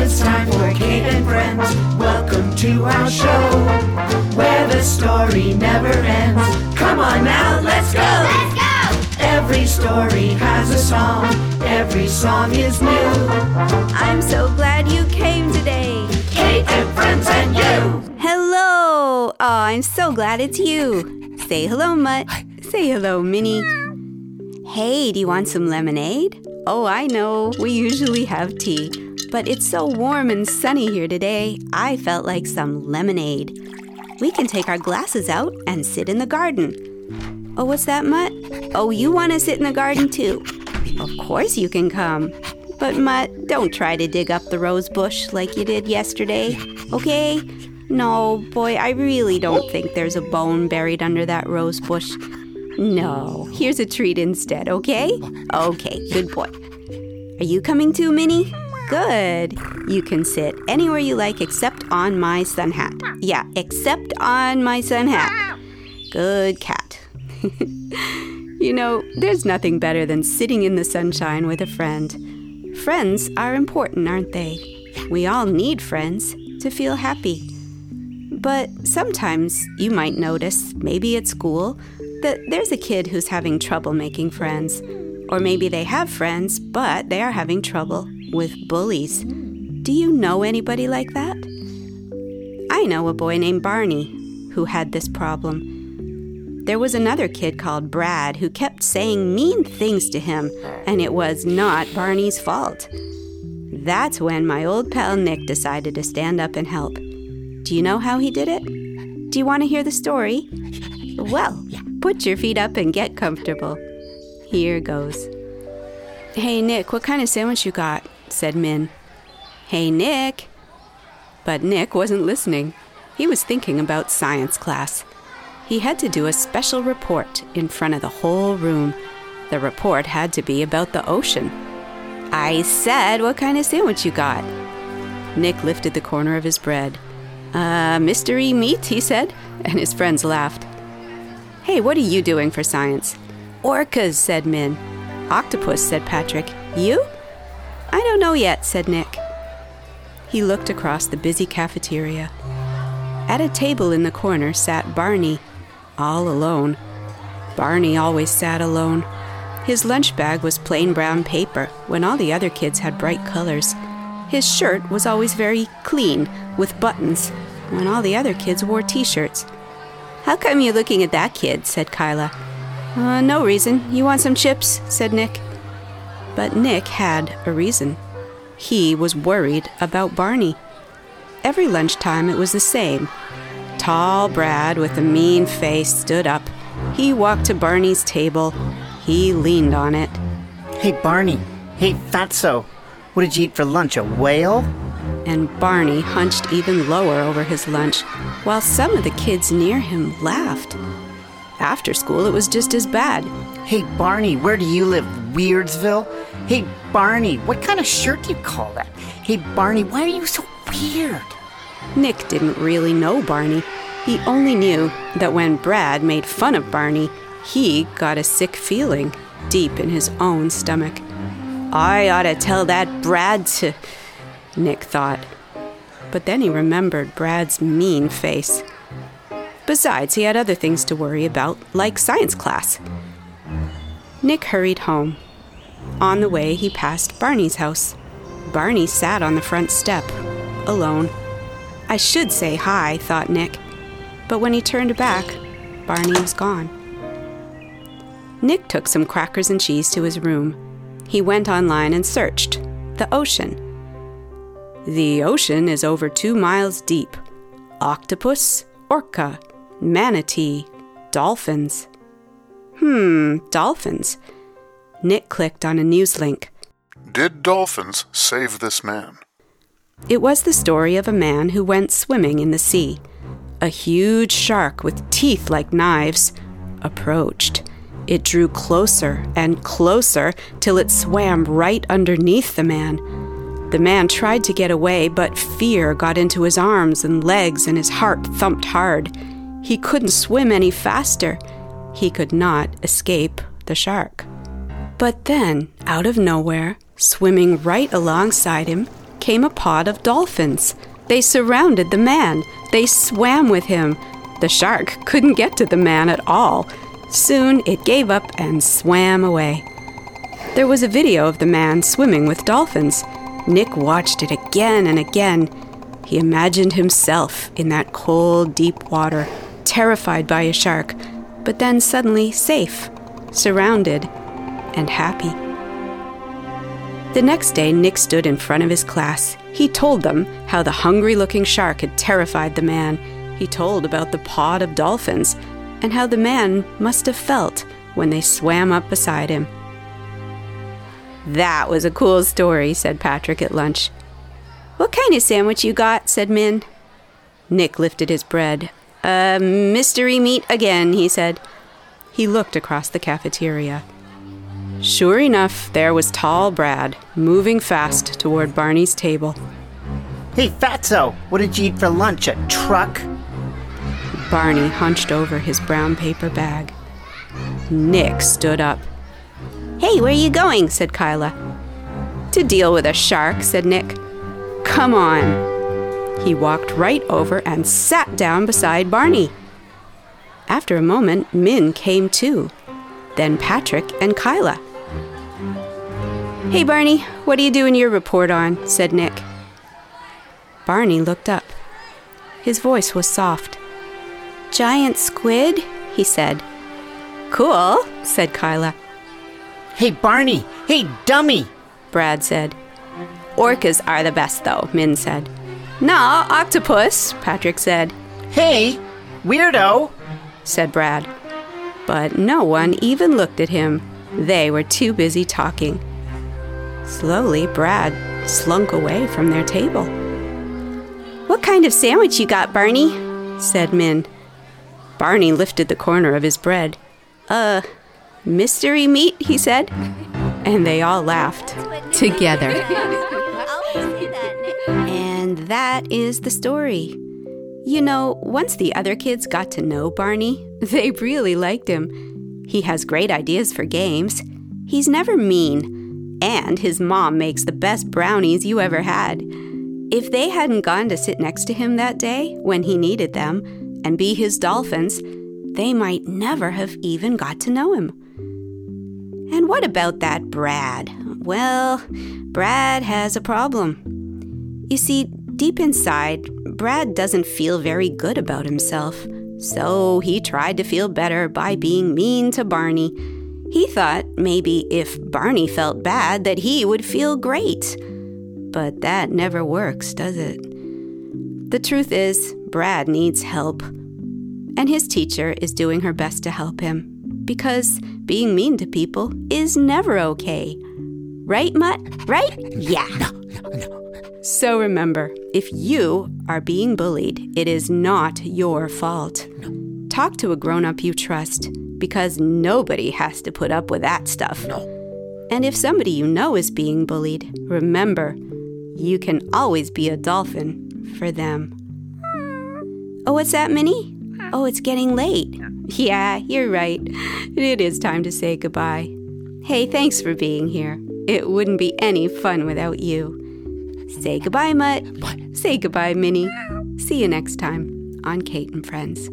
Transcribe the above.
it's time for Kate and Friends. Welcome to our show, where the story never ends. Come on now, let's go! Let's go! Every story has a song, every song is new. I'm so glad you came today. Kate and Friends and you! Hello! Oh, I'm so glad it's you. Say hello, Mutt. Say hello, Minnie. Hey, do you want some lemonade? Oh, I know, we usually have tea, but it's so warm and sunny here today, I felt like some lemonade. We can take our glasses out and sit in the garden. Oh, what's that, Mutt? Oh, you want to sit in the garden too? Of course you can come. But, Mutt, don't try to dig up the rose bush like you did yesterday, okay? No, boy, I really don't think there's a bone buried under that rose bush. No, here's a treat instead, okay? Okay, good boy. Are you coming too, Minnie? Good. You can sit anywhere you like except on my sun hat. Yeah, except on my sun hat. Good cat. you know, there's nothing better than sitting in the sunshine with a friend. Friends are important, aren't they? We all need friends to feel happy. But sometimes you might notice, maybe at school, that there's a kid who's having trouble making friends. Or maybe they have friends, but they are having trouble with bullies. Do you know anybody like that? I know a boy named Barney who had this problem. There was another kid called Brad who kept saying mean things to him, and it was not Barney's fault. That's when my old pal Nick decided to stand up and help. Do you know how he did it? Do you want to hear the story? Well, put your feet up and get comfortable. Here goes. Hey, Nick, what kind of sandwich you got? Said Min. Hey, Nick. But Nick wasn't listening. He was thinking about science class. He had to do a special report in front of the whole room. The report had to be about the ocean. I said, What kind of sandwich you got? Nick lifted the corner of his bread. Uh, mystery meat, he said, and his friends laughed. Hey, what are you doing for science? Orcas, said Min. Octopus, said Patrick. You? I don't know yet, said Nick. He looked across the busy cafeteria. At a table in the corner sat Barney, all alone. Barney always sat alone. His lunch bag was plain brown paper when all the other kids had bright colors. His shirt was always very clean with buttons when all the other kids wore t shirts. How come you're looking at that kid? said Kyla. Uh, no reason. You want some chips? said Nick. But Nick had a reason. He was worried about Barney. Every lunchtime it was the same. Tall Brad with a mean face stood up. He walked to Barney's table. He leaned on it. Hey, Barney. Hey, Fatso. What did you eat for lunch? A whale? And Barney hunched even lower over his lunch, while some of the kids near him laughed. After school, it was just as bad. Hey, Barney, where do you live? Weirdsville? Hey, Barney, what kind of shirt do you call that? Hey, Barney, why are you so weird? Nick didn't really know Barney. He only knew that when Brad made fun of Barney, he got a sick feeling deep in his own stomach. I ought to tell that Brad to. Nick thought. But then he remembered Brad's mean face. Besides, he had other things to worry about, like science class. Nick hurried home. On the way, he passed Barney's house. Barney sat on the front step, alone. I should say hi, thought Nick. But when he turned back, Barney was gone. Nick took some crackers and cheese to his room. He went online and searched the ocean. The ocean is over two miles deep. Octopus, orca, manatee, dolphins. Hmm, dolphins. Nick clicked on a news link. Did dolphins save this man? It was the story of a man who went swimming in the sea. A huge shark with teeth like knives approached. It drew closer and closer till it swam right underneath the man. The man tried to get away, but fear got into his arms and legs, and his heart thumped hard. He couldn't swim any faster. He could not escape the shark. But then, out of nowhere, swimming right alongside him, came a pod of dolphins. They surrounded the man. They swam with him. The shark couldn't get to the man at all. Soon it gave up and swam away. There was a video of the man swimming with dolphins. Nick watched it again and again. He imagined himself in that cold, deep water, terrified by a shark, but then suddenly safe, surrounded, and happy. The next day, Nick stood in front of his class. He told them how the hungry looking shark had terrified the man. He told about the pod of dolphins and how the man must have felt when they swam up beside him. That was a cool story, said Patrick at lunch. What kind of sandwich you got? said Min. Nick lifted his bread. Uh, mystery meat again, he said. He looked across the cafeteria. Sure enough, there was tall Brad, moving fast toward Barney's table. Hey, Fatso, what did you eat for lunch? A truck? Barney hunched over his brown paper bag. Nick stood up. Hey, where are you going? said Kyla. To deal with a shark, said Nick. Come on. He walked right over and sat down beside Barney. After a moment, Min came too. Then Patrick and Kyla. Hey, Barney, what are you doing your report on? said Nick. Barney looked up. His voice was soft. Giant squid, he said. Cool, said Kyla. Hey, Barney! Hey, dummy! Brad said. Orcas are the best, though, Min said. Nah, octopus, Patrick said, Hey, weirdo! said Brad. But no one even looked at him. They were too busy talking. Slowly, Brad slunk away from their table. What kind of sandwich you got, Barney? said Min. Barney lifted the corner of his bread. Uh, mystery meat, he said. And they all laughed together. That is the story. You know, once the other kids got to know Barney, they really liked him. He has great ideas for games. He's never mean. And his mom makes the best brownies you ever had. If they hadn't gone to sit next to him that day when he needed them and be his dolphins, they might never have even got to know him. And what about that Brad? Well, Brad has a problem. You see, deep inside, Brad doesn't feel very good about himself. So he tried to feel better by being mean to Barney. He thought maybe if Barney felt bad, that he would feel great. But that never works, does it? The truth is, Brad needs help. And his teacher is doing her best to help him. Because being mean to people is never okay. Right, Mutt? Right? Yeah. So remember, if you are being bullied, it is not your fault. Talk to a grown up you trust because nobody has to put up with that stuff. And if somebody you know is being bullied, remember, you can always be a dolphin for them. Oh, what's that, Minnie? Oh, it's getting late. Yeah, you're right. It is time to say goodbye. Hey, thanks for being here. It wouldn't be any fun without you. Say goodbye, Mutt. Say goodbye, Minnie. See you next time on Kate and Friends.